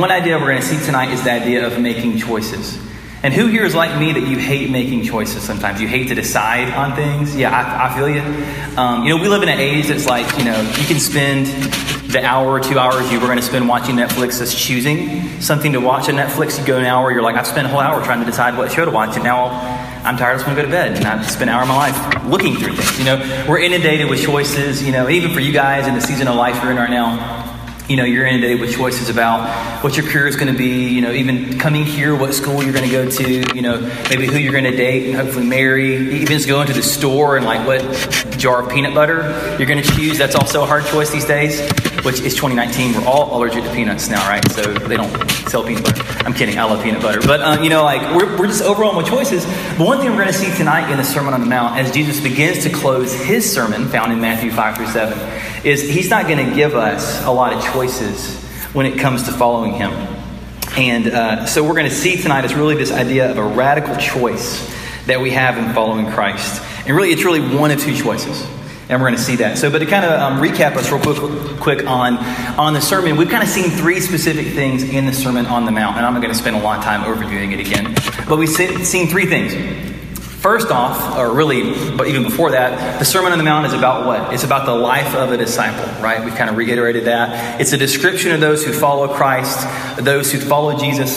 One idea we're going to see tonight is the idea of making choices. And who here is like me that you hate making choices sometimes? You hate to decide on things? Yeah, I, I feel you. Um, you know, we live in an age that's like, you know, you can spend the hour or two hours you were going to spend watching Netflix as choosing something to watch on Netflix. You go an hour, you're like, I've spent a whole hour trying to decide what show to watch, and now I'm tired, I just want to go to bed. And I've spent an hour of my life looking through things. You know, we're inundated with choices, you know, even for you guys in the season of life we're in right now you know, you're inundated with choices about what your career is going to be, you know, even coming here, what school you're going to go to, you know, maybe who you're going to date and hopefully marry, even just going to the store and like what jar of peanut butter you're going to choose. That's also a hard choice these days, which is 2019. We're all allergic to peanuts now, right? So they don't sell peanut butter. I'm kidding. I love peanut butter. But, um, you know, like we're, we're just overwhelmed with choices. But one thing we're going to see tonight in the Sermon on the Mount as Jesus begins to close his sermon found in Matthew 5 through 7 is he's not going to give us a lot of choices when it comes to following him. And uh, so we're going to see tonight is really this idea of a radical choice that we have in following Christ. And really, it's really one of two choices. And we're going to see that. So, but to kind of um, recap us real quick, quick on, on the sermon, we've kind of seen three specific things in the Sermon on the Mount. And I'm not going to spend a lot of time overviewing it again. But we've seen three things. First off, or really, but even before that, the Sermon on the Mount is about what? It's about the life of a disciple, right? We've kind of reiterated that. It's a description of those who follow Christ, those who follow Jesus,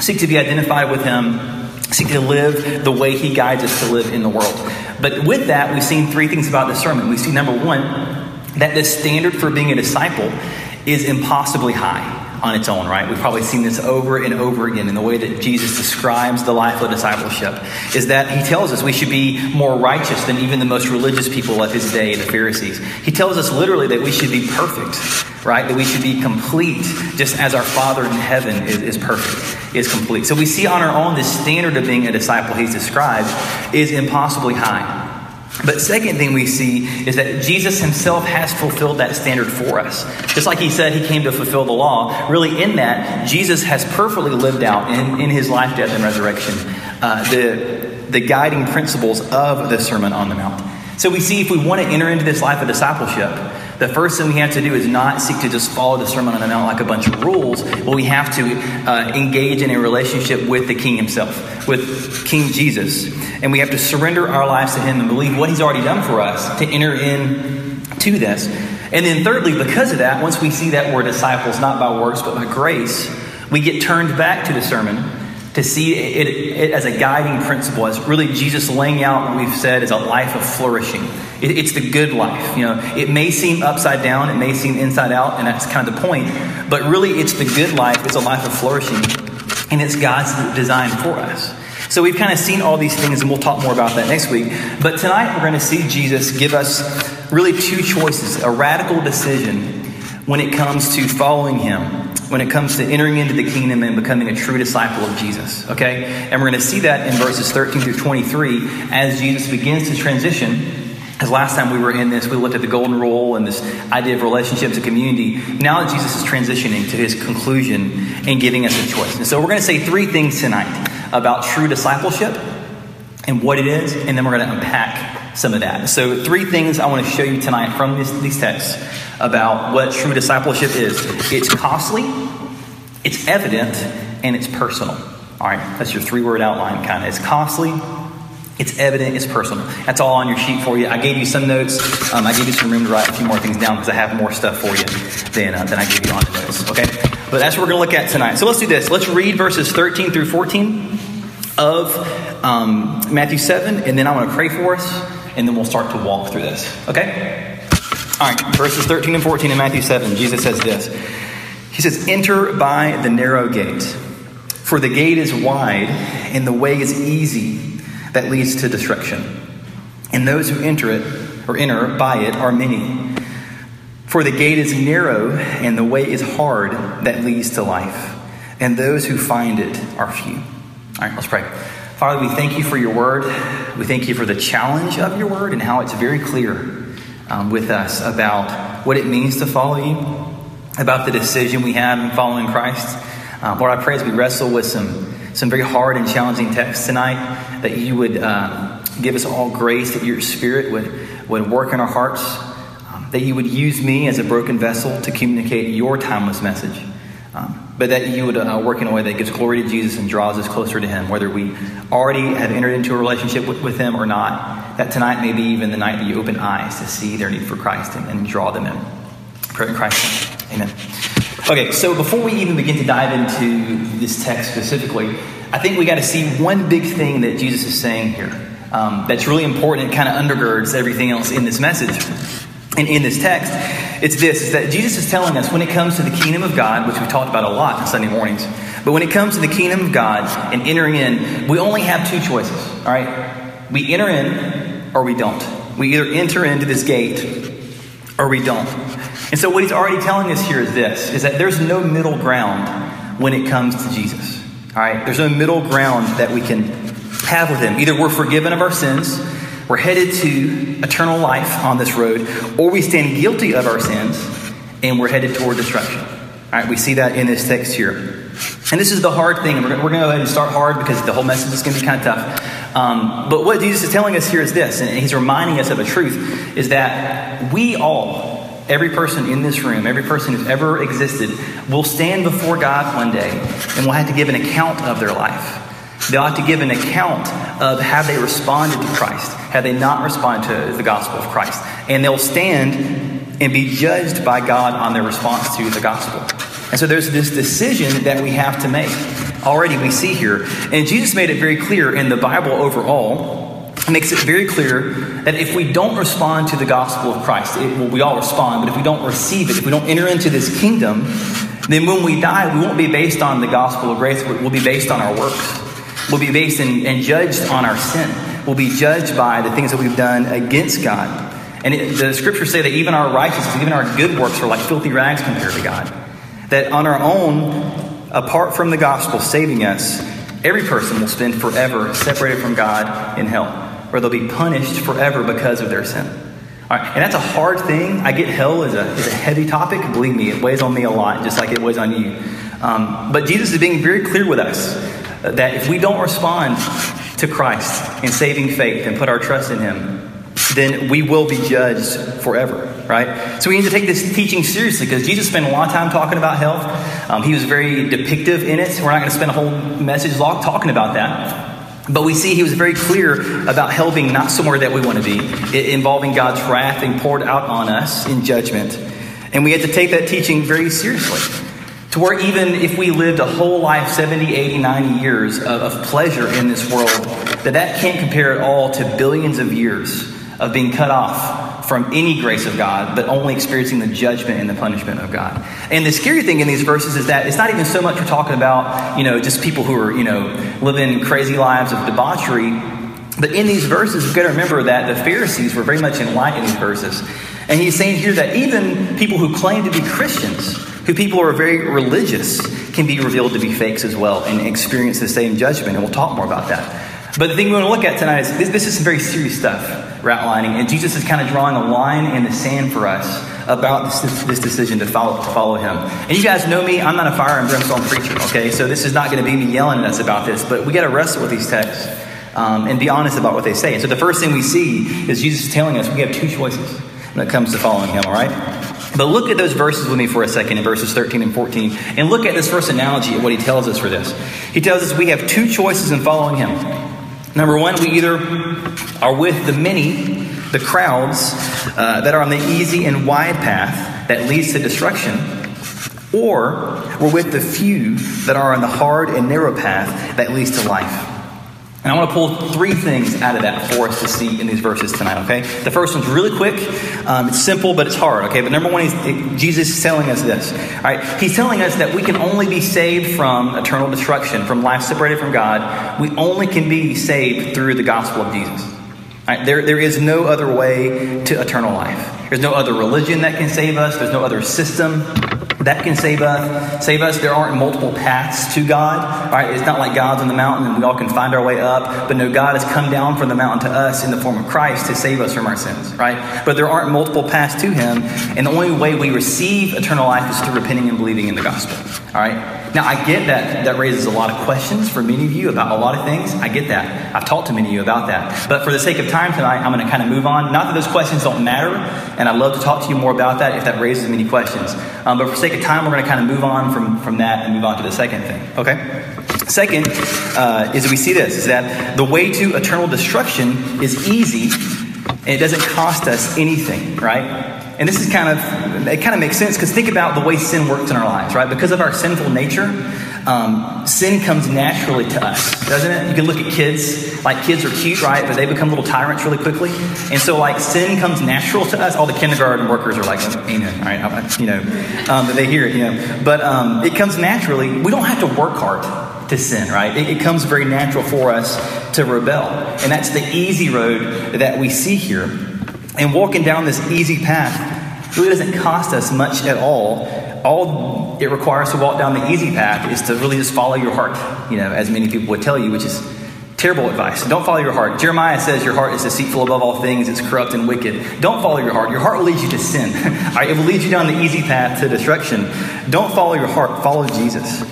seek to be identified with Him, seek to live the way He guides us to live in the world. But with that, we've seen three things about the sermon. We see number one, that the standard for being a disciple is impossibly high on its own, right? We've probably seen this over and over again in the way that Jesus describes the life of discipleship, is that he tells us we should be more righteous than even the most religious people of his day, the Pharisees. He tells us literally that we should be perfect, right? That we should be complete, just as our Father in heaven is, is perfect, is complete. So we see on our own this standard of being a disciple he's described is impossibly high. But second thing we see is that Jesus himself has fulfilled that standard for us. Just like he said he came to fulfill the law, really in that, Jesus has perfectly lived out in, in his life, death, and resurrection uh, the, the guiding principles of the Sermon on the Mount. So we see if we want to enter into this life of discipleship, the first thing we have to do is not seek to just follow the Sermon on the Mount like a bunch of rules, but we have to uh, engage in a relationship with the King himself, with King Jesus. And we have to surrender our lives to him and believe what he's already done for us to enter in to this. And then, thirdly, because of that, once we see that we're disciples not by works but by grace, we get turned back to the sermon to see it, it, as a guiding principle, as really Jesus laying out what we've said is a life of flourishing. It, it's the good life. You know, it may seem upside down, it may seem inside out, and that's kind of the point. But really, it's the good life. It's a life of flourishing, and it's God's design for us. So we've kind of seen all these things, and we'll talk more about that next week. But tonight, we're going to see Jesus give us really two choices: a radical decision when it comes to following Him when it comes to entering into the kingdom and becoming a true disciple of Jesus. Okay? And we're going to see that in verses 13 through 23 as Jesus begins to transition. Because last time we were in this, we looked at the golden rule and this idea of relationships and community. Now that Jesus is transitioning to his conclusion and giving us a choice. And so we're going to say three things tonight about true discipleship and what it is, and then we're going to unpack some of that. So, three things I want to show you tonight from this, these texts about what true discipleship is it's costly, it's evident, and it's personal. All right, that's your three word outline, kind of. It's costly, it's evident, it's personal. That's all on your sheet for you. I gave you some notes. Um, I gave you some room to write a few more things down because I have more stuff for you than, uh, than I gave you on the notes. Okay? But that's what we're going to look at tonight. So let's do this. Let's read verses 13 through 14 of um, Matthew 7, and then I want to pray for us, and then we'll start to walk through this. Okay? All right, verses 13 and 14 in Matthew 7, Jesus says this. He says, Enter by the narrow gate, for the gate is wide, and the way is easy that leads to destruction. And those who enter it, or enter by it, are many. For the gate is narrow, and the way is hard that leads to life, and those who find it are few. All right, let's pray. Father, we thank you for your word. We thank you for the challenge of your word and how it's very clear um, with us about what it means to follow you, about the decision we have in following Christ. Um, Lord, I pray as we wrestle with some, some very hard and challenging texts tonight, that you would uh, give us all grace, that your spirit would, would work in our hearts, um, that you would use me as a broken vessel to communicate your timeless message. Um, but that you would uh, work in a way that gives glory to Jesus and draws us closer to Him, whether we already have entered into a relationship with, with Him or not. That tonight may be even the night that you open eyes to see their need for Christ and, and draw them in. Pray in Christ. Amen. Okay, so before we even begin to dive into this text specifically, I think we got to see one big thing that Jesus is saying here um, that's really important and kind of undergirds everything else in this message and in this text. It's this: is that Jesus is telling us when it comes to the kingdom of God, which we've talked about a lot on Sunday mornings, but when it comes to the kingdom of God and entering in, we only have two choices. All right, we enter in or we don't. We either enter into this gate or we don't. And so what he's already telling us here is this is that there's no middle ground when it comes to Jesus. All right? There's no middle ground that we can have with him. Either we're forgiven of our sins, we're headed to eternal life on this road, or we stand guilty of our sins and we're headed toward destruction. All right, we see that in this text here. And this is the hard thing. We're, going to go ahead and start hard because the whole message is going to be kind of tough. Um, but what Jesus is telling us here is this, and he's reminding us of a truth, is that we all, Every person in this room, every person who's ever existed, will stand before God one day and will have to give an account of their life. They'll have to give an account of how they responded to Christ, how they not responded to the gospel of Christ. And they'll stand and be judged by God on their response to the gospel. And so there's this decision that we have to make. Already we see here. And Jesus made it very clear in the Bible overall makes it very clear that if we don't respond to the gospel of Christ, it, well, we all respond, but if we don't receive it, if we don't enter into this kingdom, then when we die, we won't be based on the gospel of grace, we'll be based on our works. We'll be based in, and judged on our sin. We'll be judged by the things that we've done against God. And it, the scriptures say that even our righteousness, even our good works are like filthy rags compared to God. That on our own, apart from the gospel saving us, every person will spend forever separated from God in hell or they'll be punished forever because of their sin. All right, and that's a hard thing. I get hell is a, is a heavy topic. Believe me, it weighs on me a lot, just like it weighs on you. Um, but Jesus is being very clear with us that if we don't respond to Christ in saving faith and put our trust in Him, then we will be judged forever, right? So we need to take this teaching seriously because Jesus spent a lot of time talking about health. Um, he was very depictive in it. We're not going to spend a whole message long talking about that. But we see he was very clear about hell being not somewhere that we want to be, involving God's wrath being poured out on us in judgment. And we had to take that teaching very seriously. To where even if we lived a whole life, 70, 80, 90 years of, of pleasure in this world, that that can't compare at all to billions of years of being cut off from any grace of God, but only experiencing the judgment and the punishment of God. And the scary thing in these verses is that it's not even so much we're talking about, you know, just people who are, you know, living crazy lives of debauchery. But in these verses, we've got to remember that the Pharisees were very much in light in these verses. And he's saying here that even people who claim to be Christians, who people who are very religious, can be revealed to be fakes as well and experience the same judgment. And we'll talk more about that. But the thing we want to look at tonight is this, this is some very serious stuff we're outlining, and Jesus is kind of drawing a line in the sand for us about this, this decision to follow, to follow him. And you guys know me, I'm not a fire and brimstone preacher, okay? So this is not going to be me yelling at us about this, but we got to wrestle with these texts um, and be honest about what they say. And so the first thing we see is Jesus is telling us we have two choices when it comes to following him, all right? But look at those verses with me for a second in verses 13 and 14. And look at this first analogy of what he tells us for this. He tells us we have two choices in following him. Number one, we either are with the many, the crowds uh, that are on the easy and wide path that leads to destruction, or we're with the few that are on the hard and narrow path that leads to life. And I want to pull three things out of that for us to see in these verses tonight, okay? The first one's really quick. Um, it's simple, but it's hard, okay? But number one, it, Jesus is telling us this, all right? He's telling us that we can only be saved from eternal destruction, from life separated from God. We only can be saved through the gospel of Jesus. Right? There, there is no other way to eternal life. There's no other religion that can save us. There's no other system that can save us. Save us. There aren't multiple paths to God. Right? It's not like God's on the mountain and we all can find our way up. But no, God has come down from the mountain to us in the form of Christ to save us from our sins. Right? But there aren't multiple paths to Him, and the only way we receive eternal life is through repenting and believing in the gospel. All right. Now, I get that that raises a lot of questions for many of you about a lot of things. I get that. I've talked to many of you about that. But for the sake of time tonight, I'm going to kind of move on. Not that those questions don't matter, and I'd love to talk to you more about that if that raises many questions. Um, but for sake of time, we're going to kind of move on from, from that and move on to the second thing. Okay? Second uh, is that we see this is that the way to eternal destruction is easy and it doesn't cost us anything, right? And this is kind of, it kind of makes sense because think about the way sin works in our lives, right? Because of our sinful nature, um, sin comes naturally to us, doesn't it? You can look at kids, like kids are cute, right? But they become little tyrants really quickly. And so, like, sin comes natural to us. All the kindergarten workers are like, amen, right? You know, um, they hear it, you know. But um, it comes naturally. We don't have to work hard to sin, right? It, it comes very natural for us to rebel. And that's the easy road that we see here. And walking down this easy path really doesn't cost us much at all. All it requires to walk down the easy path is to really just follow your heart, you know, as many people would tell you, which is terrible advice. Don't follow your heart. Jeremiah says your heart is deceitful above all things, it's corrupt and wicked. Don't follow your heart. Your heart will lead you to sin. it will lead you down the easy path to destruction. Don't follow your heart, follow Jesus.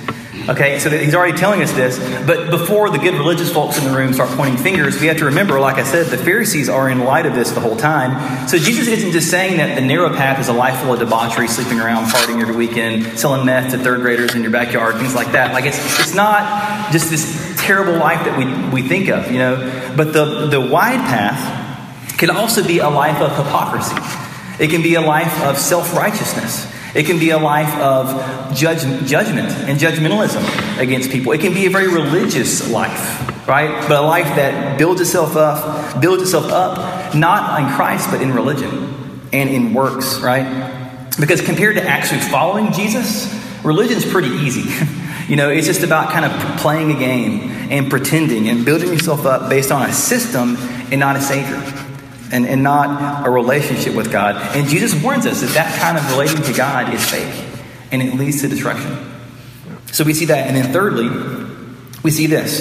Okay, so he's already telling us this. But before the good religious folks in the room start pointing fingers, we have to remember, like I said, the Pharisees are in light of this the whole time. So Jesus isn't just saying that the narrow path is a life full of debauchery, sleeping around, partying every weekend, selling meth to third graders in your backyard, things like that. Like it's it's not just this terrible life that we, we think of, you know. But the, the wide path can also be a life of hypocrisy. It can be a life of self righteousness. It can be a life of judge, judgment and judgmentalism against people. It can be a very religious life, right? But a life that builds itself up, builds itself up, not in Christ, but in religion and in works, right? Because compared to actually following Jesus, religion's pretty easy. you know, it's just about kind of playing a game and pretending and building yourself up based on a system and not a savior and, and not a relationship with God. And Jesus warns us that that kind of relating to God is fake and it leads to destruction. So we see that. And then thirdly, we see this.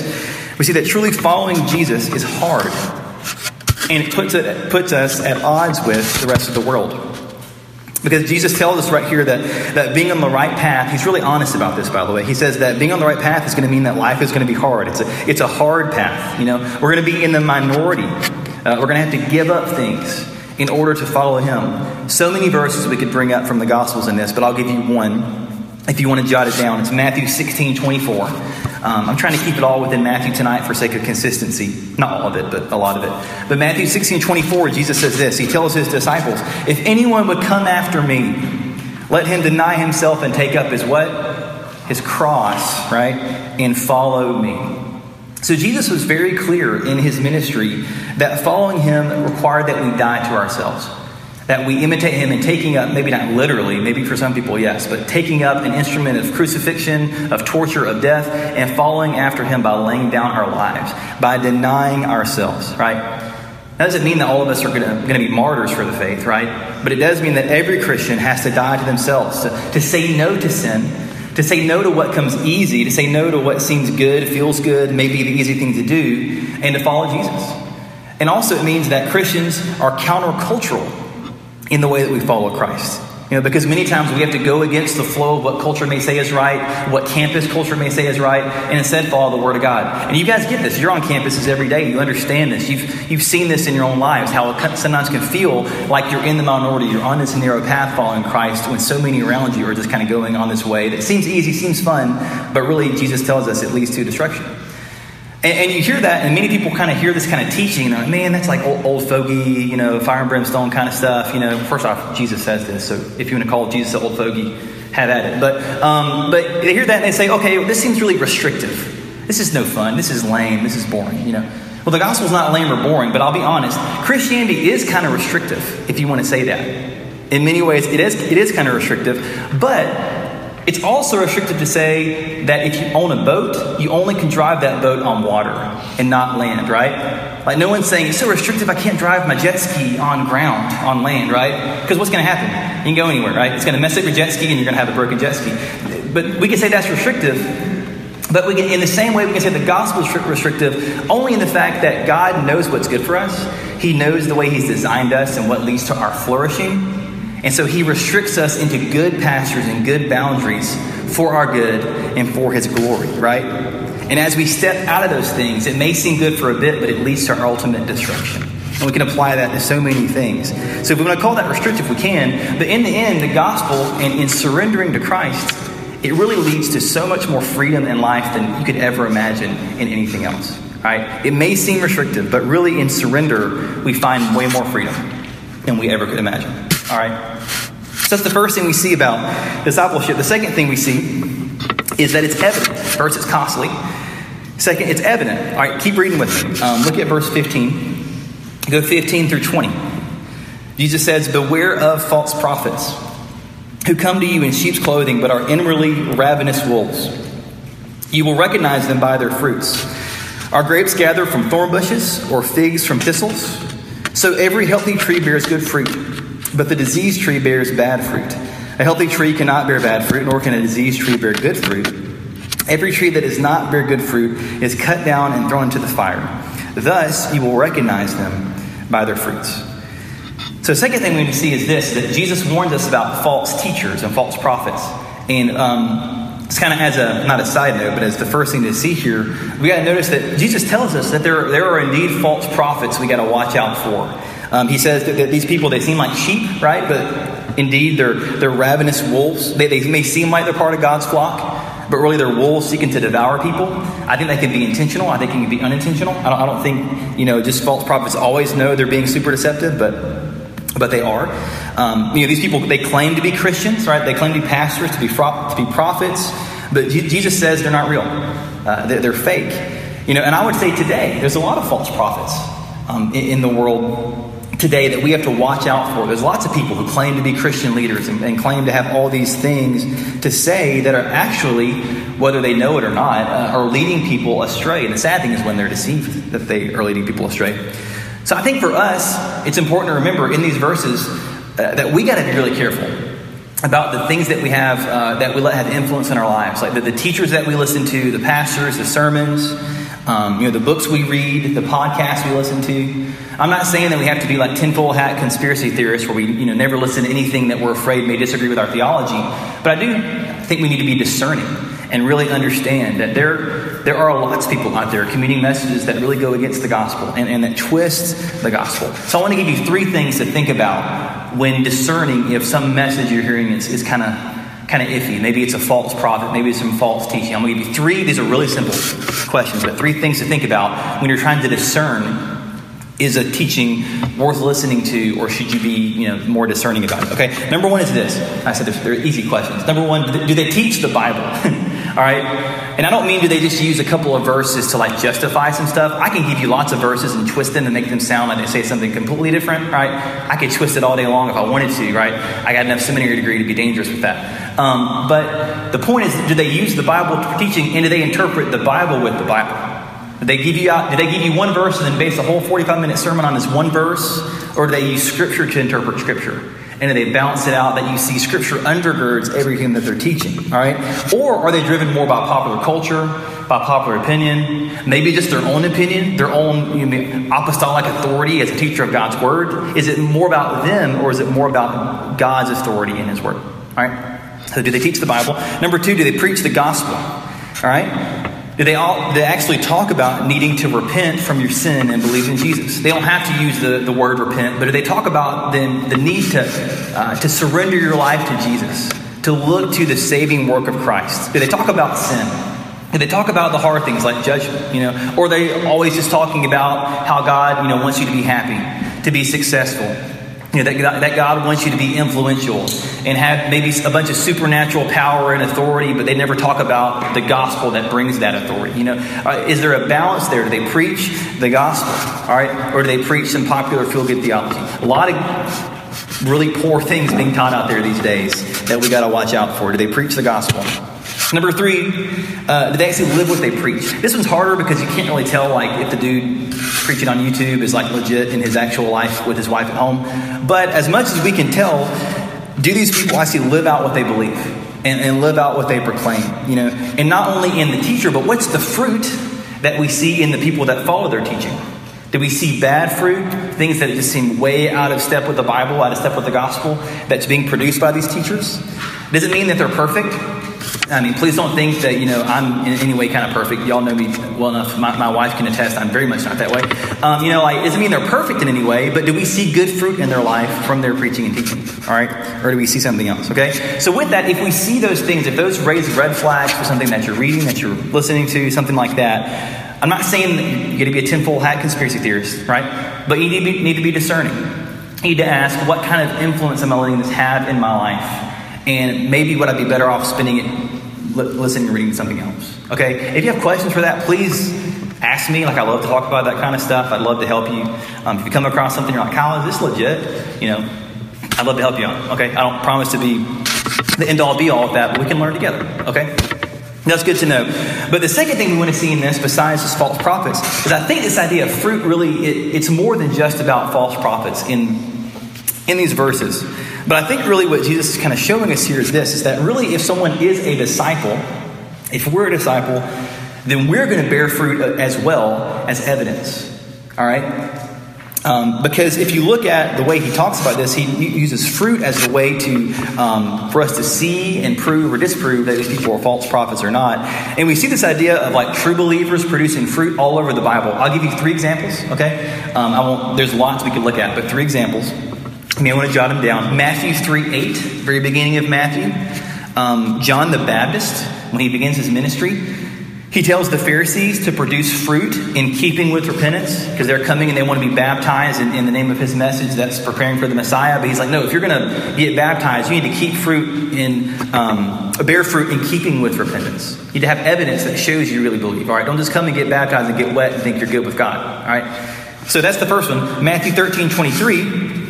We see that truly following Jesus is hard. And it puts, it puts us at odds with the rest of the world. Because Jesus tells us right here that, that being on the right path, he's really honest about this, by the way. He says that being on the right path is going to mean that life is going to be hard. It's a, it's a hard path. You know, we're going to be in the minority. Uh, we're going to have to give up things in order to follow him. So many verses we could bring up from the Gospels in this, but I'll give you one if you want to jot it down. It's Matthew 16 24. Um, I'm trying to keep it all within Matthew tonight for sake of consistency. Not all of it, but a lot of it. But Matthew 16 24, Jesus says this. He tells his disciples, If anyone would come after me, let him deny himself and take up his what? His cross, right? And follow me. So Jesus was very clear in his ministry that following him required that we die to ourselves. That we imitate him in taking up, maybe not literally, maybe for some people, yes, but taking up an instrument of crucifixion, of torture, of death, and following after him by laying down our lives, by denying ourselves, right? That doesn't mean that all of us are going to be martyrs for the faith, right? But it does mean that every Christian has to die to themselves, to, to say no to sin, to say no to what comes easy, to say no to what seems good, feels good, may be the easy thing to do, and to follow Jesus. And also, it means that Christians are countercultural in the way that we follow Christ. You know, because many times we have to go against the flow of what culture may say is right, what campus culture may say is right, and instead follow the Word of God. And you guys get this. You're on campuses every day. You understand this. You've, you've seen this in your own lives, how it sometimes can feel like you're in the minority. You're on this narrow path following Christ when so many around you are just kind of going on this way that seems easy, seems fun, but really Jesus tells us it leads to destruction. And, and, you hear that, and many people kind of hear this kind of teaching, and like, man, that's like old, old fogey, you know, fire and brimstone kind of stuff. You know, first off, Jesus says this, so if you want to call Jesus old fogey, have at it. But, um, but they hear that and they say, okay, well, this seems really restrictive. This is no fun. This is lame. This is boring, you know. Well, the gospel's not lame or boring, but I'll be honest. Christianity is kind of restrictive, if you want to say that. In many ways, it is, it is kind of restrictive, but it's also restricted to say that if you own a boat, you only can drive that boat on water and not land, right? Like no one's saying it's so restrictive I can't drive my jet ski on ground, on land, right? Because what's going to happen? You can go anywhere, right? It's going to mess up your jet ski and you're going to have a broken jet ski. But we can say that's restrictive. But we can, in the same way, we can say the gospel is restrictive only in the fact that God knows what's good for us. He knows the way He's designed us and what leads to our flourishing. And so he restricts us into good pastures and good boundaries for our good and for His glory, right? And as we step out of those things, it may seem good for a bit, but it leads to our ultimate destruction. And we can apply that to so many things. So if we want to call that restrictive, we can. But in the end, the gospel and in surrendering to Christ, it really leads to so much more freedom in life than you could ever imagine in anything else. Right? It may seem restrictive, but really in surrender, we find way more freedom than we ever could imagine. All right? So that's the first thing we see about discipleship. The second thing we see is that it's evident. First, it's costly. Second, it's evident. All right, keep reading with me. Um, look at verse 15. Go 15 through 20. Jesus says, Beware of false prophets who come to you in sheep's clothing but are inwardly ravenous wolves. You will recognize them by their fruits. Are grapes gathered from thorn bushes or figs from thistles? So every healthy tree bears good fruit, but the diseased tree bears bad fruit. A healthy tree cannot bear bad fruit, nor can a diseased tree bear good fruit. Every tree that does not bear good fruit is cut down and thrown into the fire. Thus you will recognize them by their fruits. So, the second thing we need to see is this that Jesus warns us about false teachers and false prophets. And um, it's kind of as a, not a side note, but as the first thing to see here, we got to notice that Jesus tells us that there, there are indeed false prophets we got to watch out for. Um, he says that, that, these people, they seem like sheep, right? But indeed, they're, they're ravenous wolves. They, they may seem like they're part of God's flock, but really they're wolves seeking to devour people. I think they can be intentional. I think it can be unintentional. I don't, I don't think, you know, just false prophets always know they're being super deceptive, but but they are. Um, you know, these people they claim to be Christians, right? They claim to be pastors, to be to be prophets, but Jesus says they're not real. Uh, they're, they're, fake. You know, and I would say today there's a lot of false prophets um, in, in, the world today that we have to watch out for. There's lots of people who claim to be Christian leaders and, and claim to have all these things to say that are actually, whether they know it or not, uh, are leading people astray. And the sad thing is when they're deceived that they are leading people astray. So I think for us, it's important to remember in these verses uh, that we got to be really careful about the things that we have uh, that we let have influence in our lives, like the, the, teachers that we listen to, the pastors, the sermons, um, you know, the books we read, the podcasts we listen to. I'm not saying that we have to be like tinfoil hat conspiracy theorists where we you know never listen to anything that we're afraid may disagree with our theology, but I do think we need to be discerning and really understand that there there are lots of people out there communicating messages that really go against the gospel and, and that twist the gospel. So I want to give you three things to think about when discerning if some message you're hearing is, is kind of kind of iffy. Maybe it's a false prophet, maybe it's some false teaching. I'm going to give you three, these are really simple questions, but three things to think about when you're trying to discern is a teaching worth listening to or should you be you know more discerning about it okay number one is this i said they're easy questions number one do they teach the bible All right? And I don't mean do they just use a couple of verses to like justify some stuff. I can give you lots of verses and twist them and make them sound like they say something completely different, right? I could twist it all day long if I wanted to, right? I got enough seminary degree to be dangerous with that. Um, but the point is, do they use the Bible for teaching and do they interpret the Bible with the Bible? Did they give you did they give you one verse and then base a whole 45 minute sermon on this one verse? Or do they use scripture to interpret scripture? and do they balance it out that you see scripture undergirds everything that they're teaching all right or are they driven more by popular culture by popular opinion maybe just their own opinion their own you know, apostolic authority as a teacher of god's word is it more about them or is it more about god's authority in his word all right so do they teach the bible number two do they preach the gospel all right do they all they actually talk about needing to repent from your sin and believe in Jesus? They don't have to use the, the word repent, but do they talk about then the need to uh, to surrender your life to Jesus, to look to the saving work of Christ? Do they talk about sin? Do they talk about the hard things like judgment, you know, or are they always just talking about how God, you know, wants you to be happy, to be successful, you know, that, that God wants you to be influential and have maybe a bunch of supernatural power and authority, but they never talk about the gospel that brings that authority. You know, uh, is there a balance there? Do they preach the gospel, all right, or do they preach some popular feel-good theology? A lot of really poor things being taught out there these days that we got to watch out for. Do they preach the gospel? Number three, uh, do they actually live what they preach? This one's harder because you can't really tell like if the dude preaching on YouTube is like legit in his actual life with his wife at home. But as much as we can tell, do these people actually live out what they believe and, and live out what they proclaim? You know, and not only in the teacher, but what's the fruit that we see in the people that follow their teaching? Do we see bad fruit, things that just seem way out of step with the Bible, out of step with the gospel, that's being produced by these teachers? Does it mean that they're perfect? I mean, please don't think that, you know, I'm in any way kind of perfect. Y'all know me well enough. My, my wife can attest I'm very much not that way. Um, you know, like, it doesn't mean they're perfect in any way, but do we see good fruit in their life from their preaching and teaching? All right? Or do we see something else? Okay? So, with that, if we see those things, if those raise red flags for something that you're reading, that you're listening to, something like that, I'm not saying that you got to be a tinfoil hat conspiracy theorist, right? But you need to be, need to be discerning. You need to ask, what kind of influence am I letting this have in my life? And maybe would I be better off spending it listening and reading something else? Okay? If you have questions for that, please ask me. Like, I love to talk about that kind of stuff. I'd love to help you. Um, if you come across something, you're like, Kyle, is this legit? You know, I'd love to help you out. Okay? I don't promise to be the end all be all of that, but we can learn together. Okay? That's good to know. But the second thing we want to see in this, besides just false prophets, is I think this idea of fruit really, it, it's more than just about false prophets in, in these verses. But I think really what Jesus is kind of showing us here is this is that really, if someone is a disciple, if we're a disciple, then we're going to bear fruit as well as evidence. All right? Um, because if you look at the way he talks about this, he uses fruit as a way to um, for us to see and prove or disprove that these people are false prophets or not. And we see this idea of like true believers producing fruit all over the Bible. I'll give you three examples. Okay, um, I won't. There's lots we could look at, but three examples. You may want to jot them down. Matthew 3 8, very beginning of Matthew. Um, John the Baptist, when he begins his ministry, he tells the Pharisees to produce fruit in keeping with repentance because they're coming and they want to be baptized in, in, the name of his message that's preparing for the Messiah. But he's like, no, if you're going to get baptized, you need to keep fruit in, um, bear fruit in keeping with repentance. You need to have evidence that shows you really believe. All right, don't just come and get baptized and get wet and think you're good with God. All right, so that's the first one. Matthew 13 23.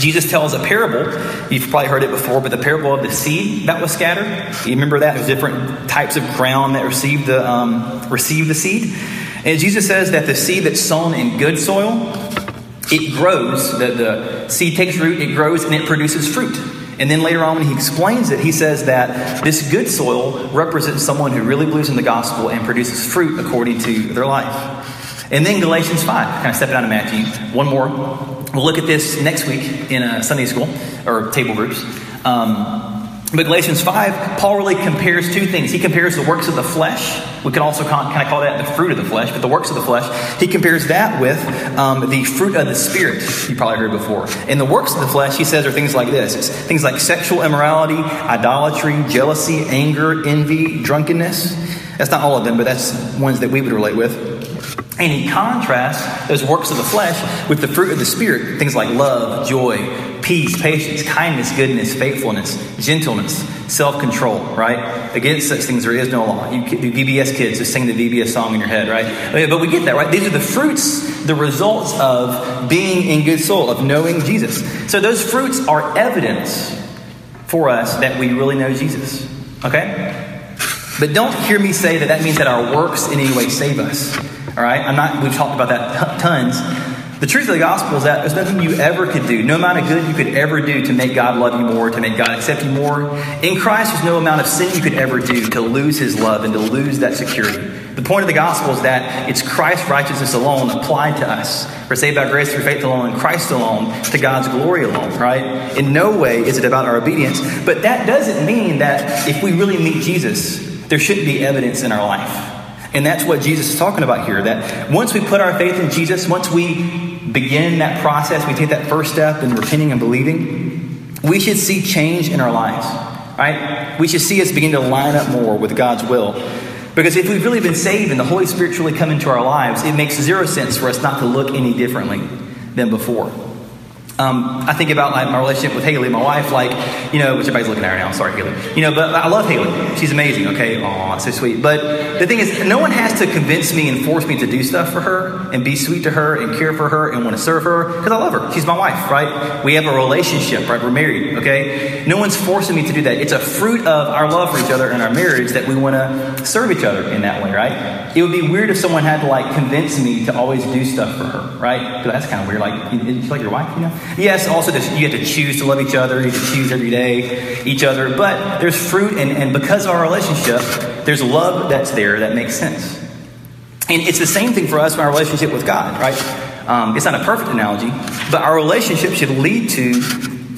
Jesus tells a parable. You've probably heard it before, but the parable of the seed that was scattered. You remember that? There's different types of ground that received the, um, received the seed. And Jesus says that the seed that's sown in good soil, it grows. The, the seed takes root, it grows, and it produces fruit. And then later on, when he explains it, he says that this good soil represents someone who really believes in the gospel and produces fruit according to their life. And then Galatians 5, kind of stepping out of Matthew. One more. We'll look at this next week in a Sunday school or table groups. Um, but Galatians 5, Paul really compares two things. He compares the works of the flesh. We could also kind of call that the fruit of the flesh, but the works of the flesh. He compares that with um, the fruit of the Spirit, you probably heard before. And the works of the flesh, he says, are things like this it's things like sexual immorality, idolatry, jealousy, anger, envy, drunkenness. That's not all of them, but that's ones that we would relate with. And he contrasts those works of the flesh with the fruit of the Spirit, things like love, joy, peace, patience, kindness, goodness, faithfulness, gentleness, self control, right? Against such things there is no law. You VBS kids just sing the VBS song in your head, right? But we get that, right? These are the fruits, the results of being in good soul, of knowing Jesus. So those fruits are evidence for us that we really know Jesus, okay? But don't hear me say that that means that our works in any way save us. All right? I'm not, we've talked about that tons. The truth of the gospel is that there's nothing you ever could do, no amount of good you could ever do to make God love you more, to make God accept you more. In Christ, there's no amount of sin you could ever do to lose his love and to lose that security. The point of the gospel is that it's Christ's righteousness alone applied to us. We're saved by grace through faith alone in Christ alone, to God's glory alone, right? In no way is it about our obedience. But that doesn't mean that if we really meet Jesus, there shouldn't be evidence in our life. And that's what Jesus is talking about here. That once we put our faith in Jesus, once we begin that process, we take that first step in repenting and believing, we should see change in our lives. Right? We should see us begin to line up more with God's will. Because if we've really been saved and the Holy Spirit's really come into our lives, it makes zero sense for us not to look any differently than before. Um, I think about like my relationship with Haley, my wife, like, you know, which everybody's looking at her now. Sorry, Haley. You know, but I love Haley. She's amazing, okay? Aw, so sweet. But the thing is, no one has to convince me and force me to do stuff for her and be sweet to her and care for her and want to serve her because I love her. She's my wife, right? We have a relationship, right? We're married, okay? No one's forcing me to do that. It's a fruit of our love for each other and our marriage that we want to serve each other in that way, right? It would be weird if someone had to like convince me to always do stuff for her, right? Because That's kind of weird. Like, you like your wife, you know? Yes, also you have to choose to love each other, you have to choose every day each other, but there's fruit, and, and because of our relationship, there's love that's there that makes sense. And it's the same thing for us in our relationship with God, right? Um, it's not a perfect analogy, but our relationship should lead to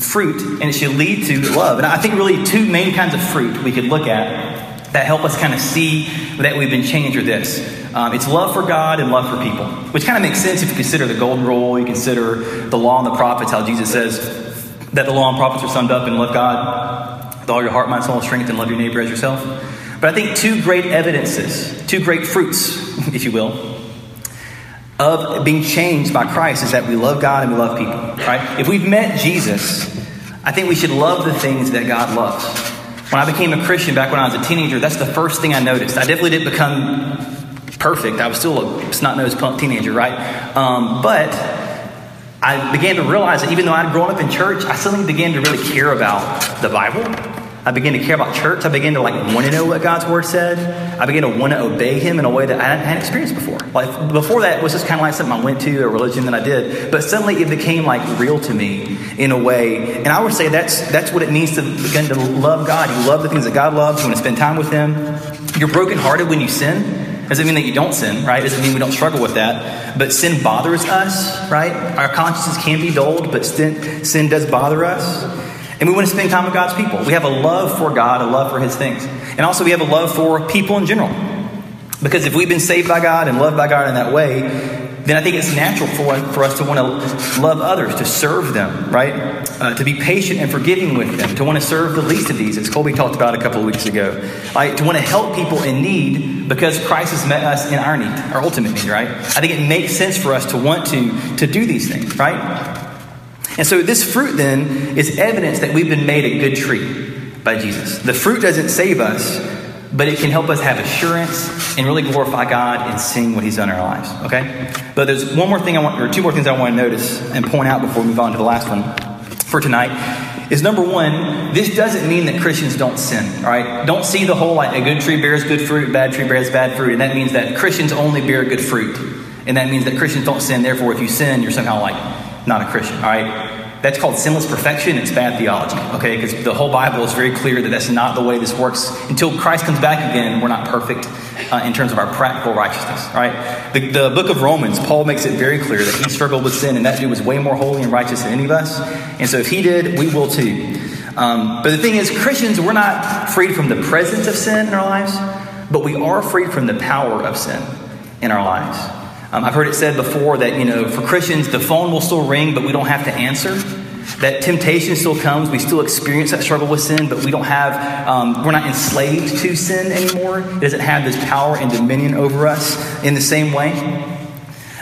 fruit and it should lead to love. And I think really two main kinds of fruit we could look at that help us kind of see that we've been changed or this. Um, it's love for God and love for people, which kind of makes sense if you consider the golden rule, you consider the law and the prophets, how Jesus says that the law and prophets are summed up in love God with all your heart, mind, soul, and strength, and love your neighbor as yourself. But I think two great evidences, two great fruits, if you will, of being changed by Christ is that we love God and we love people, right? If we've met Jesus, I think we should love the things that God loves. When I became a Christian back when I was a teenager, that's the first thing I noticed. I definitely didn't become perfect. I was still a snot nosed punk teenager, right? Um, but I began to realize that even though I'd grown up in church, I suddenly began to really care about the Bible I began to care about church. I began to like want to know what God's word said. I began to want to obey Him in a way that I hadn't experienced before. Like before that was just kind of like something I went to, a religion that I did. But suddenly it became like real to me in a way. And I would say that's that's what it means to begin to love God. You love the things that God loves. You want to spend time with Him. You're brokenhearted when you sin. Doesn't mean that you don't sin, right? Doesn't mean we don't struggle with that. But sin bothers us, right? Our consciences can be dulled, but sin, sin does bother us. And we want to spend time with God's people. We have a love for God, a love for His things. And also, we have a love for people in general. Because if we've been saved by God and loved by God in that way, then I think it's natural for, for us to want to love others, to serve them, right? Uh, to be patient and forgiving with them, to want to serve the least of these, as Colby talked about a couple of weeks ago. Right? To want to help people in need because Christ has met us in our need, our ultimate need, right? I think it makes sense for us to want to, to do these things, right? And so this fruit then is evidence that we've been made a good tree by Jesus. The fruit doesn't save us, but it can help us have assurance and really glorify God and seeing what He's done in our lives. Okay? But there's one more thing I want, or two more things I want to notice and point out before we move on to the last one for tonight. Is number one, this doesn't mean that Christians don't sin, all right? Don't see the whole like a good tree bears good fruit, bad tree bears bad fruit, and that means that Christians only bear good fruit. And that means that Christians don't sin, therefore, if you sin, you're somehow like not a Christian, all right? That's called sinless perfection. It's bad theology, okay? Because the whole Bible is very clear that that's not the way this works. Until Christ comes back again, we're not perfect uh, in terms of our practical righteousness, right? The, the book of Romans, Paul makes it very clear that he struggled with sin, and that dude was way more holy and righteous than any of us. And so if he did, we will too. Um, but the thing is, Christians, we're not freed from the presence of sin in our lives, but we are freed from the power of sin in our lives. Um, I've heard it said before that, you know, for Christians, the phone will still ring, but we don't have to answer. That temptation still comes. We still experience that struggle with sin, but we don't have, um, we're not enslaved to sin anymore. It doesn't have this power and dominion over us in the same way.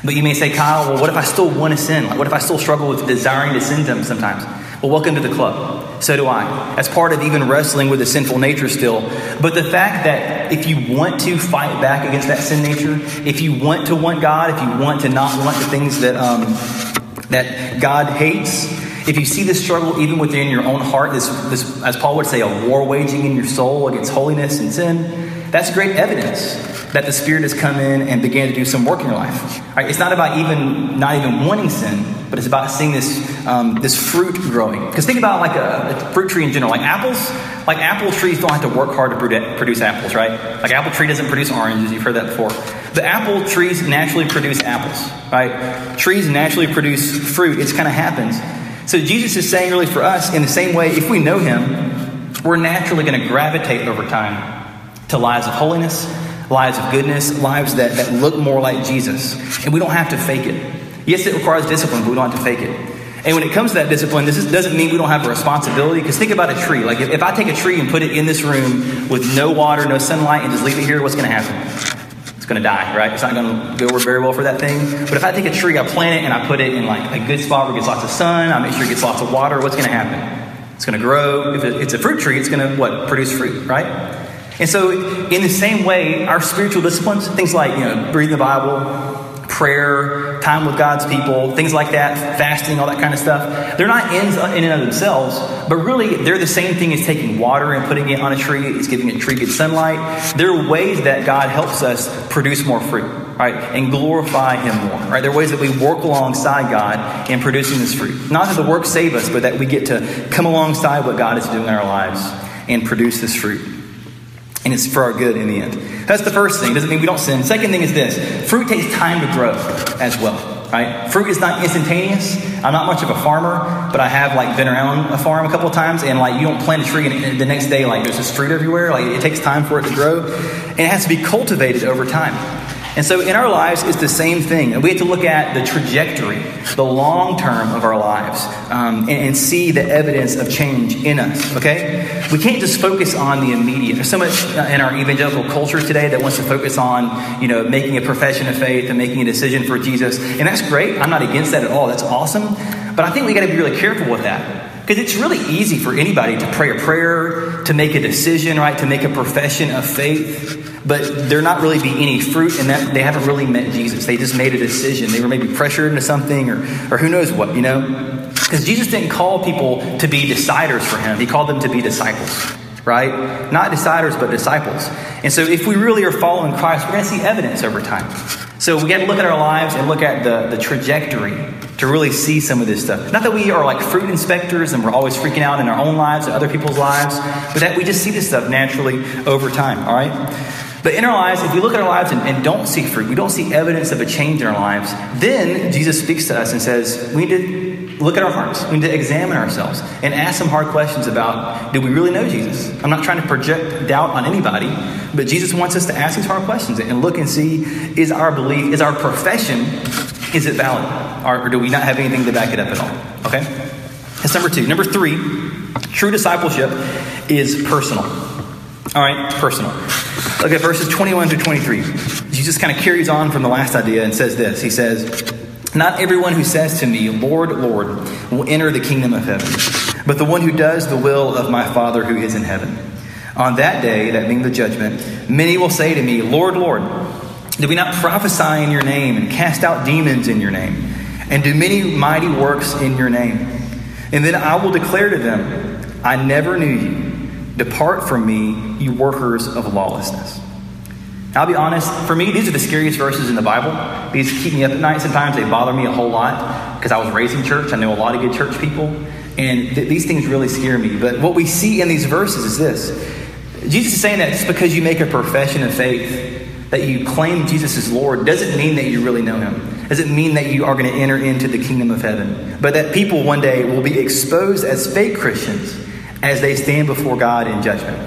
But you may say, Kyle, well, what if I still want to sin? Like, what if I still struggle with desiring to sin sometimes? Well, welcome to the club. So do I. As part of even wrestling with a sinful nature still. But the fact that if you want to fight back against that sin nature, if you want to want God, if you want to not want the things that um, that God hates, if you see this struggle even within your own heart, this, this, as Paul would say, a war waging in your soul against holiness and sin, that's great evidence that the Spirit has come in and began to do some work in your life. Right? It's not about even not even wanting sin, but it's about seeing this um, this fruit growing. Because think about like a, a, fruit tree in general, like apples. Like apple trees don't have to work hard to produce apples, right? Like apple tree doesn't produce oranges. You've heard that before. The apple trees naturally produce apples, right? Trees naturally produce fruit. It just kind of happens. So Jesus is saying, really, for us, in the same way, if we know Him, we're naturally going to gravitate over time to lives of holiness, lives of goodness, lives that, that look more like Jesus. And we don't have to fake it. Yes, it requires discipline, but we don't have to fake it. And when it comes to that discipline, this is, doesn't mean we don't have a responsibility. Because think about a tree. Like if, if I take a tree and put it in this room with no water, no sunlight, and just leave it here, what's going to happen? It's going to die, right? It's not going to go very well for that thing. But if I take a tree, I plant it, and I put it in like a good spot where it gets lots of sun, I make sure it gets lots of water, what's going to happen? It's going to grow. If it's a fruit tree, it's going to what? Produce fruit, right? And so, in the same way, our spiritual disciplines, things like you know, reading the Bible, prayer, time with God's people, things like that, fasting, all that kind of stuff. They're not ends in and of themselves, but really they're the same thing as taking water and putting it on a tree. It's giving a tree good sunlight. They're ways that God helps us produce more fruit, right, and glorify Him more, right? They're ways that we work alongside God in producing this fruit. Not that the work save us, but that we get to come alongside what God is doing in our lives and produce this fruit and it's for our good in the end. That's the first thing. Doesn't mean we don't sin. Second thing is this fruit takes time to grow as well. right? Fruit is not instantaneous. I'm not much of a farmer, but I have like been around a farm a couple of times, and like you don't plant a tree and the next day like there's just fruit everywhere. Like it takes time for it to grow, and it has to be cultivated over time. And so in our lives, it's the same thing. And we have to look at the trajectory, the long term of our lives, um, and, and, see the evidence of change in us, okay? We can't just focus on the immediate. There's so much uh, in our evangelical culture today that wants to focus on, you know, making a profession of faith and making a decision for Jesus. And that's great. I'm not against that at all. That's awesome. But I think we got to be really careful with that. Because it's really easy for anybody to pray a prayer, to make a decision, right? To make a profession of faith but there not really be any fruit and that they haven't really met Jesus. They just made a decision. They were maybe pressured into something or, or who knows what, you know? Because Jesus didn't call people to be deciders for him. He called them to be disciples, right? Not deciders, but disciples. And so if we really are following Christ, we're going to see evidence over time. So we got to look at our lives and look at the, the trajectory to really see some of this stuff. Not that we are like fruit inspectors and we're always freaking out in our own lives and other people's lives, but that we just see this stuff naturally over time, all right? But in our lives, if we look at our lives and, and, don't see fruit, we don't see evidence of a change in our lives, then Jesus speaks to us and says, we need to look at our hearts. We need to examine ourselves and ask some hard questions about do we really know Jesus? I'm not trying to project doubt on anybody, but Jesus wants us to ask these hard questions and look and see is our belief, is our profession, is it valid? Or, or do we not have anything to back it up at all? Okay? That's number two. Number three, true discipleship is personal. All right, personal. Look at verses 21 to 23. Jesus kind of carries on from the last idea and says this. He says, Not everyone who says to me, Lord, Lord, will enter the kingdom of heaven, but the one who does the will of my Father who is in heaven. On that day, that being the judgment, many will say to me, Lord, Lord, did we not prophesy in your name and cast out demons in your name and do many mighty works in your name? And then I will declare to them, I never knew you. Depart from me, you workers of lawlessness. I'll be honest, for me, these are the scariest verses in the Bible. These keep me up at night sometimes. They bother me a whole lot because I was raised in church. I know a lot of good church people. And th- these things really scare me. But what we see in these verses is this Jesus is saying that just because you make a profession of faith, that you claim Jesus as Lord, doesn't mean that you really know Him. Doesn't mean that you are going to enter into the kingdom of heaven. But that people one day will be exposed as fake Christians as they stand before God in judgment.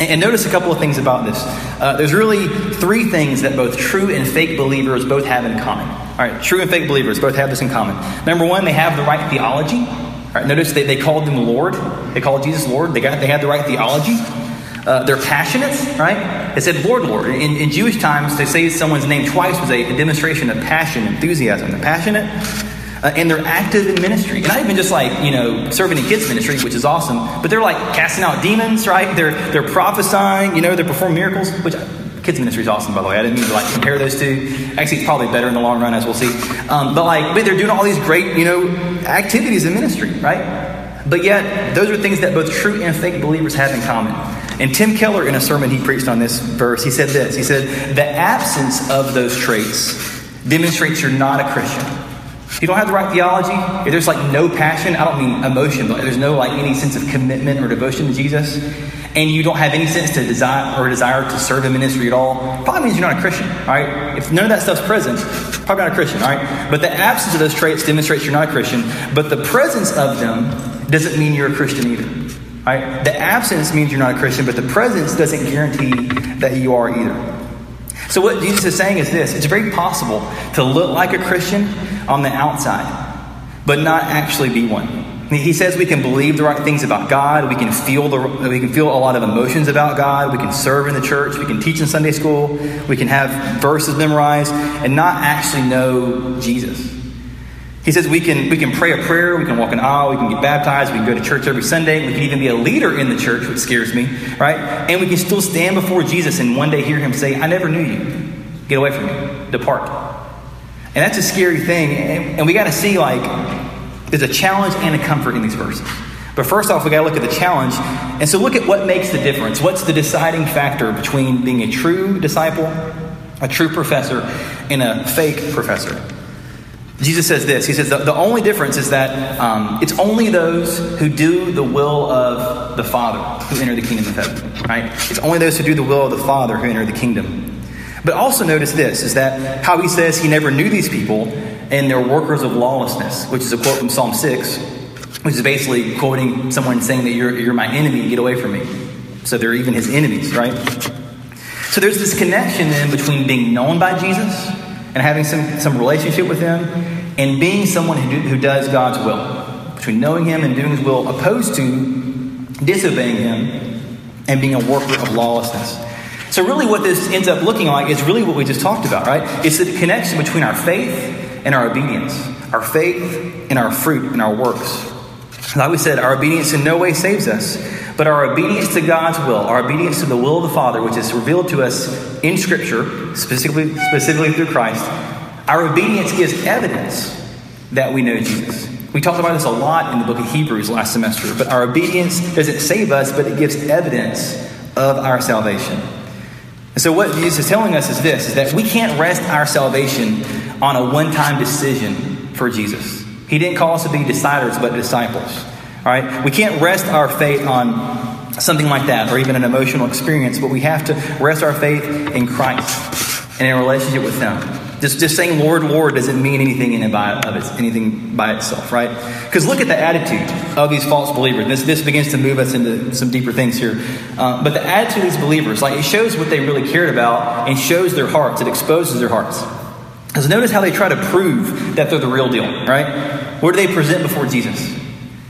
And notice a couple of things about this. Uh, there's really three things that both true and fake believers both have in common. All right, true and fake believers both have this in common. Number one, they have the right theology. All right, notice they, they called them Lord. They called Jesus Lord. They got they had the right theology. Uh, they're passionate, right? It said Lord, Lord. In, in Jewish times, to say someone's name twice was a, a demonstration of passion, enthusiasm. They're passionate uh, and they're active in ministry. And not even just like, you know, serving in kids' ministry, which is awesome, but they're like casting out demons, right? They're, they're prophesying, you know, they're performing miracles, which kids' ministry is awesome, by the way. I didn't mean to like compare those two. Actually, it's probably better in the long run, as we'll see. Um, but like, but they're doing all these great, you know, activities in ministry, right? But yet, those are things that both true and fake believers have in common. And Tim Keller, in a sermon he preached on this verse, he said this. He said, The absence of those traits demonstrates you're not a Christian. If you don't have the right theology, if there's like no passion, I don't mean emotion, but there's no like any sense of commitment or devotion to Jesus, and you don't have any sense to desire or desire to serve in ministry at all, probably means you're not a Christian, right? If none of that stuff's present, probably not a Christian, right? But the absence of those traits demonstrates you're not a Christian, but the presence of them doesn't mean you're a Christian either. Right? The absence means you're not a Christian, but the presence doesn't guarantee that you are either. So, what Jesus is saying is this it's very possible to look like a Christian on the outside, but not actually be one. He says we can believe the right things about God. We can feel the we can feel a lot of emotions about God. We can serve in the church. We can teach in Sunday school. We can have verses memorized and not actually know Jesus. He says we can, we can pray a prayer, we can walk an aisle, we can get baptized, we can go to church every Sunday, we can even be a leader in the church, which scares me, right? And we can still stand before Jesus and one day hear him say, I never knew you. Get away from me. Depart. And that's a scary thing. And we got to see, like, there's a challenge and a comfort in these verses. But first off, we got to look at the challenge. And so look at what makes the difference. What's the deciding factor between being a true disciple, a true professor, and a fake professor? Jesus says this He says, the, the only difference is that um, it's only those who do the will of the Father who enter the kingdom of heaven, right? It's only those who do the will of the Father who enter the kingdom. But also notice this is that how he says he never knew these people and they're workers of lawlessness, which is a quote from Psalm 6, which is basically quoting someone saying that you're, you're my enemy, get away from me. So they're even his enemies, right? So there's this connection then between being known by Jesus and having some, some relationship with him and being someone who, do, who does God's will. Between knowing him and doing his will, opposed to disobeying him and being a worker of lawlessness. So, really, what this ends up looking like is really what we just talked about, right? It's the connection between our faith and our obedience, our faith and our fruit and our works. Like we said, our obedience in no way saves us, but our obedience to God's will, our obedience to the will of the Father, which is revealed to us in Scripture, specifically, specifically through Christ, our obedience gives evidence that we know Jesus. We talked about this a lot in the book of Hebrews last semester, but our obedience doesn't save us, but it gives evidence of our salvation. And so, what Jesus is telling us is this is that we can't rest our salvation on a one time decision for Jesus. He didn't call us to be deciders, but disciples. All right? We can't rest our faith on something like that or even an emotional experience, but we have to rest our faith in Christ and in relationship with Him. Just, just saying Lord, Lord doesn't mean anything in and by, of it, anything by itself, right? Because look at the attitude of these false believers. This, this begins to move us into some deeper things here. Uh, but the attitude of these believers, like it shows what they really cared about and shows their hearts. It exposes their hearts. Because notice how they try to prove that they're the real deal, right? What do they present before Jesus?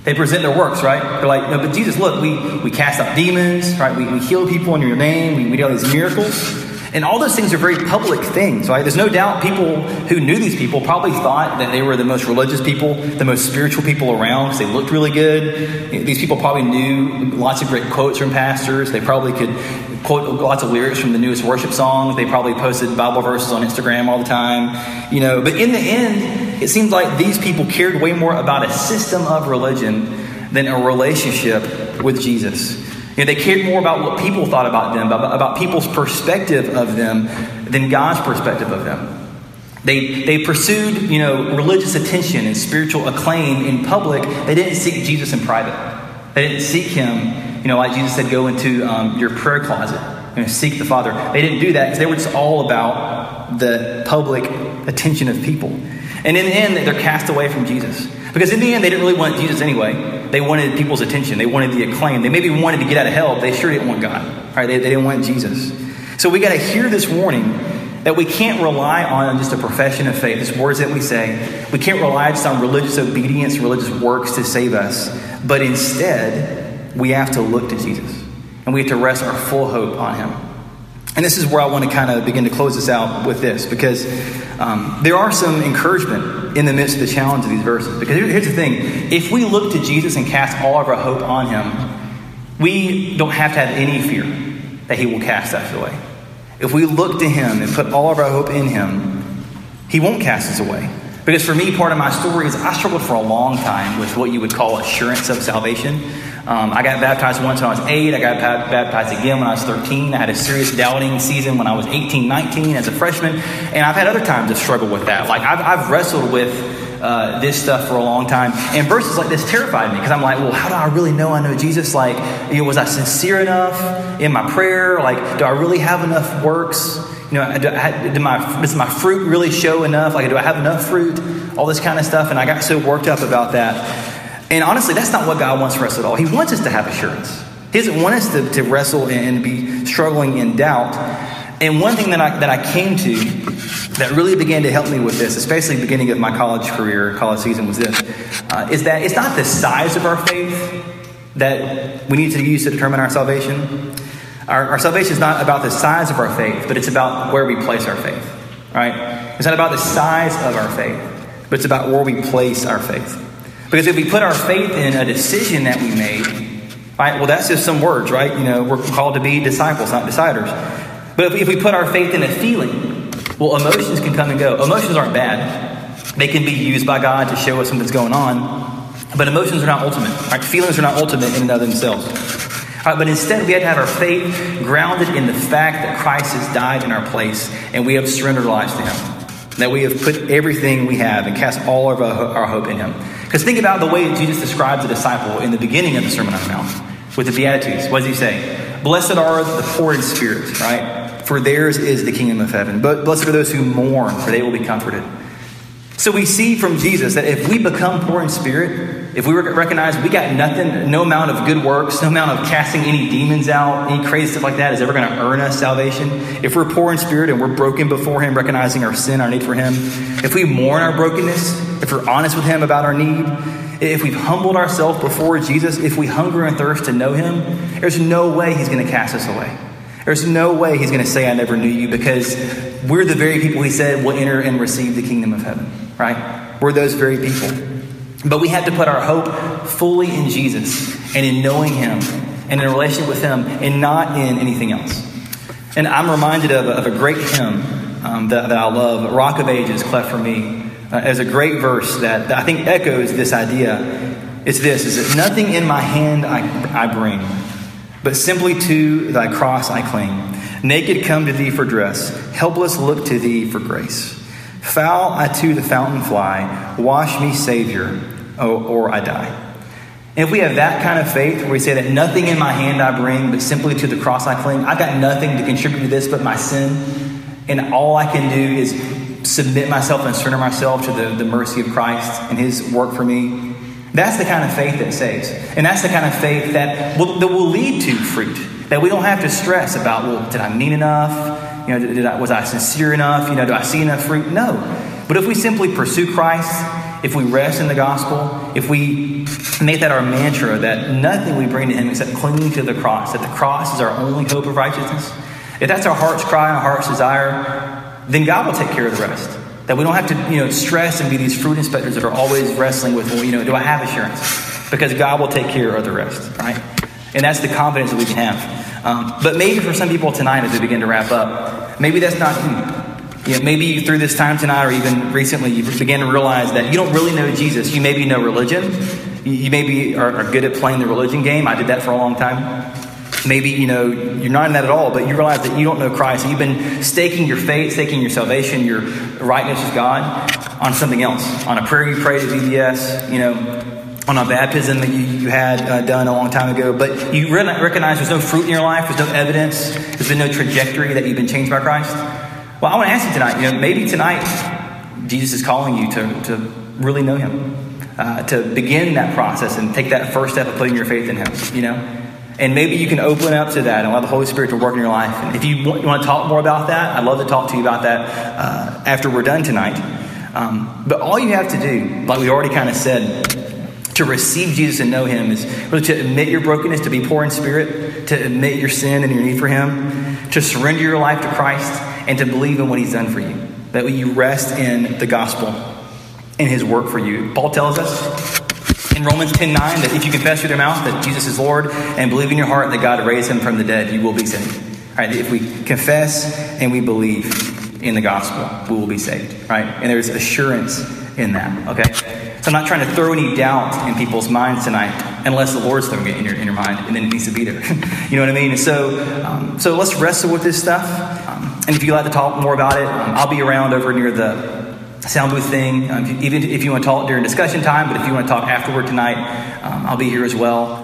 They present their works, right? They're like, no, but Jesus, look, we, we cast out demons, right? We, we heal people in your name. We, we do all these miracles. And all those things are very public things, right? There's no doubt people who knew these people probably thought that they were the most religious people, the most spiritual people around because they looked really good. These people probably knew lots of great quotes from pastors. They probably could quote lots of lyrics from the newest worship songs. They probably posted Bible verses on Instagram all the time, you know. But in the end, it seems like these people cared way more about a system of religion than a relationship with Jesus. You know, they cared more about what people thought about them, about, about people's perspective of them, than God's perspective of them. They, they pursued, you know, religious attention and spiritual acclaim in public. They didn't seek Jesus in private. They didn't seek Him, you know, like Jesus said, go into um, your prayer closet and seek the Father. They didn't do that because they were just all about the public attention of people. And in the end, they're cast away from Jesus. Because in the end, they didn't really want Jesus anyway. They wanted people's attention. They wanted the acclaim. They maybe wanted to get out of hell. They sure didn't want God. Right? They, they didn't want Jesus. So we got to hear this warning that we can't rely on just a profession of faith, just words that we say. We can't rely just on religious obedience, religious works to save us. But instead, we have to look to Jesus. And we have to rest our full hope on Him. And this is where I want to kind of begin to close this out with this, because um, there are some encouragement in the midst of the challenge of these verses. Because here's the thing if we look to Jesus and cast all of our hope on Him, we don't have to have any fear that He will cast us away. If we look to Him and put all of our hope in Him, He won't cast us away. Because for me, part of my story is I struggled for a long time with what you would call assurance of salvation. Um, I got baptized once when I was eight. I got baptized again when I was 13. I had a serious doubting season when I was 18, 19 as a freshman. And I've had other times to struggle with that. Like, I've, I've wrestled with uh, this stuff for a long time. And verses like this terrified me because I'm like, well, how do I really know I know Jesus? Like, you know, was I sincere enough in my prayer? Like, do I really have enough works? You know, do, I, do my, does my fruit really show enough? Like, do I have enough fruit? All this kind of stuff. And I got so worked up about that. And honestly, that's not what God wants for us at all. He wants us to have assurance. He doesn't want us to, to wrestle and be struggling in doubt. And one thing that I, that I came to that really began to help me with this, especially beginning of my college career, college season, was this, uh, is that it's not the size of our faith that we need to use to determine our salvation. Our, our salvation is not about the size of our faith, but it's about where we place our faith, right? It's not about the size of our faith, but it's about where we place our faith. Because if we put our faith in a decision that we made, right, well, that's just some words, right? You know, we're called to be disciples, not deciders. But if we put our faith in a feeling, well, emotions can come and go. Emotions aren't bad, they can be used by God to show us something's going on. But emotions are not ultimate, right? Feelings are not ultimate in and of themselves. Right, but instead, we have to have our faith grounded in the fact that Christ has died in our place and we have surrendered our lives to Him. That we have put everything we have and cast all of our hope in Him. Because think about the way Jesus describes a disciple in the beginning of the Sermon on the Mount with the Beatitudes. What does he say? Blessed are the poor in spirit, right? For theirs is the kingdom of heaven. But blessed are those who mourn, for they will be comforted. So we see from Jesus that if we become poor in spirit, if we recognize we got nothing, no amount of good works, no amount of casting any demons out, any crazy stuff like that is ever going to earn us salvation. If we're poor in spirit and we're broken before Him, recognizing our sin, our need for Him, if we mourn our brokenness, if we're honest with Him about our need, if we've humbled ourselves before Jesus, if we hunger and thirst to know Him, there's no way He's going to cast us away. There's no way He's going to say, I never knew you, because we're the very people He said will enter and receive the kingdom of heaven right? We're those very people. But we have to put our hope fully in Jesus and in knowing Him and in a relationship with Him and not in anything else. And I'm reminded of, of a great hymn um, that, that, I love, Rock of Ages, Cleft for Me, uh, as a great verse that, that I think echoes this idea. It's this, is that nothing in my hand I, I bring, but simply to thy cross I cling. Naked come to thee for dress, helpless look to thee for grace. Foul I to the fountain fly, wash me, Savior, or I die. And if we have that kind of faith where we say that nothing in my hand I bring, but simply to the cross I cling, I've got nothing to contribute to this but my sin, and all I can do is submit myself and surrender myself to the, the mercy of Christ and His work for me. That's the kind of faith that saves. And that's the kind of faith that will, that will lead to fruit. That we don't have to stress about, well, did I mean enough? You know, did I, was I sincere enough? You know, do I see enough fruit? No. But if we simply pursue Christ, if we rest in the gospel, if we make that our mantra that nothing we bring to Him except clinging to the cross, that the cross is our only hope of righteousness, if that's our heart's cry our heart's desire, then God will take care of the rest. That we don't have to, you know, stress and be these fruit inspectors that are always wrestling with, well, you know, do I have assurance? Because God will take care of the rest, right? And that's the confidence that we can have. Um, but maybe for some people tonight, as we begin to wrap up, maybe that's not you. you know, maybe through this time tonight, or even recently, you begin to realize that you don't really know Jesus. You maybe know religion. You, maybe are, are good at playing the religion game. I did that for a long time. Maybe you know you're not in that at all, but you realize that you don't know Christ. You've been staking your faith, staking your salvation, your rightness with God on something else, on a prayer you prayed at VBS, you know, on a baptism that you, you had uh, done a long time ago, but you re- recognize there's no fruit in your life, there's no evidence, there's been no trajectory that you've been changed by Christ. Well, I want to ask you tonight, you know, maybe tonight Jesus is calling you to, to really know Him, uh, to begin that process and take that first step of putting your faith in Him, you know? And maybe you can open up to that and allow the Holy Spirit to work in your life. And if you want, you want to talk more about that, I'd love to talk to you about that uh, after we're done tonight. Um, but all you have to do, like we already kind of said, to receive Jesus and know Him is really to admit your brokenness, to be poor in spirit, to admit your sin and your need for Him, to surrender your life to Christ, and to believe in what He's done for you. That you rest in the gospel and His work for you. Paul tells us in Romans 10 9 that if you confess with your mouth that Jesus is Lord and believe in your heart that God raised Him from the dead, you will be saved. All right, if we confess and we believe in the gospel, we will be saved. Right? And there's assurance in that. Okay? So I'm not trying to throw any doubt in people's minds tonight, unless the Lord's throwing it in your, in your mind, and then it needs to be there. you know what I mean? And so, um, so let's wrestle with this stuff. Um, and if you'd like to talk more about it, um, I'll be around over near the sound booth thing. Um, even if you want to talk during discussion time, but if you want to talk afterward tonight, um, I'll be here as well.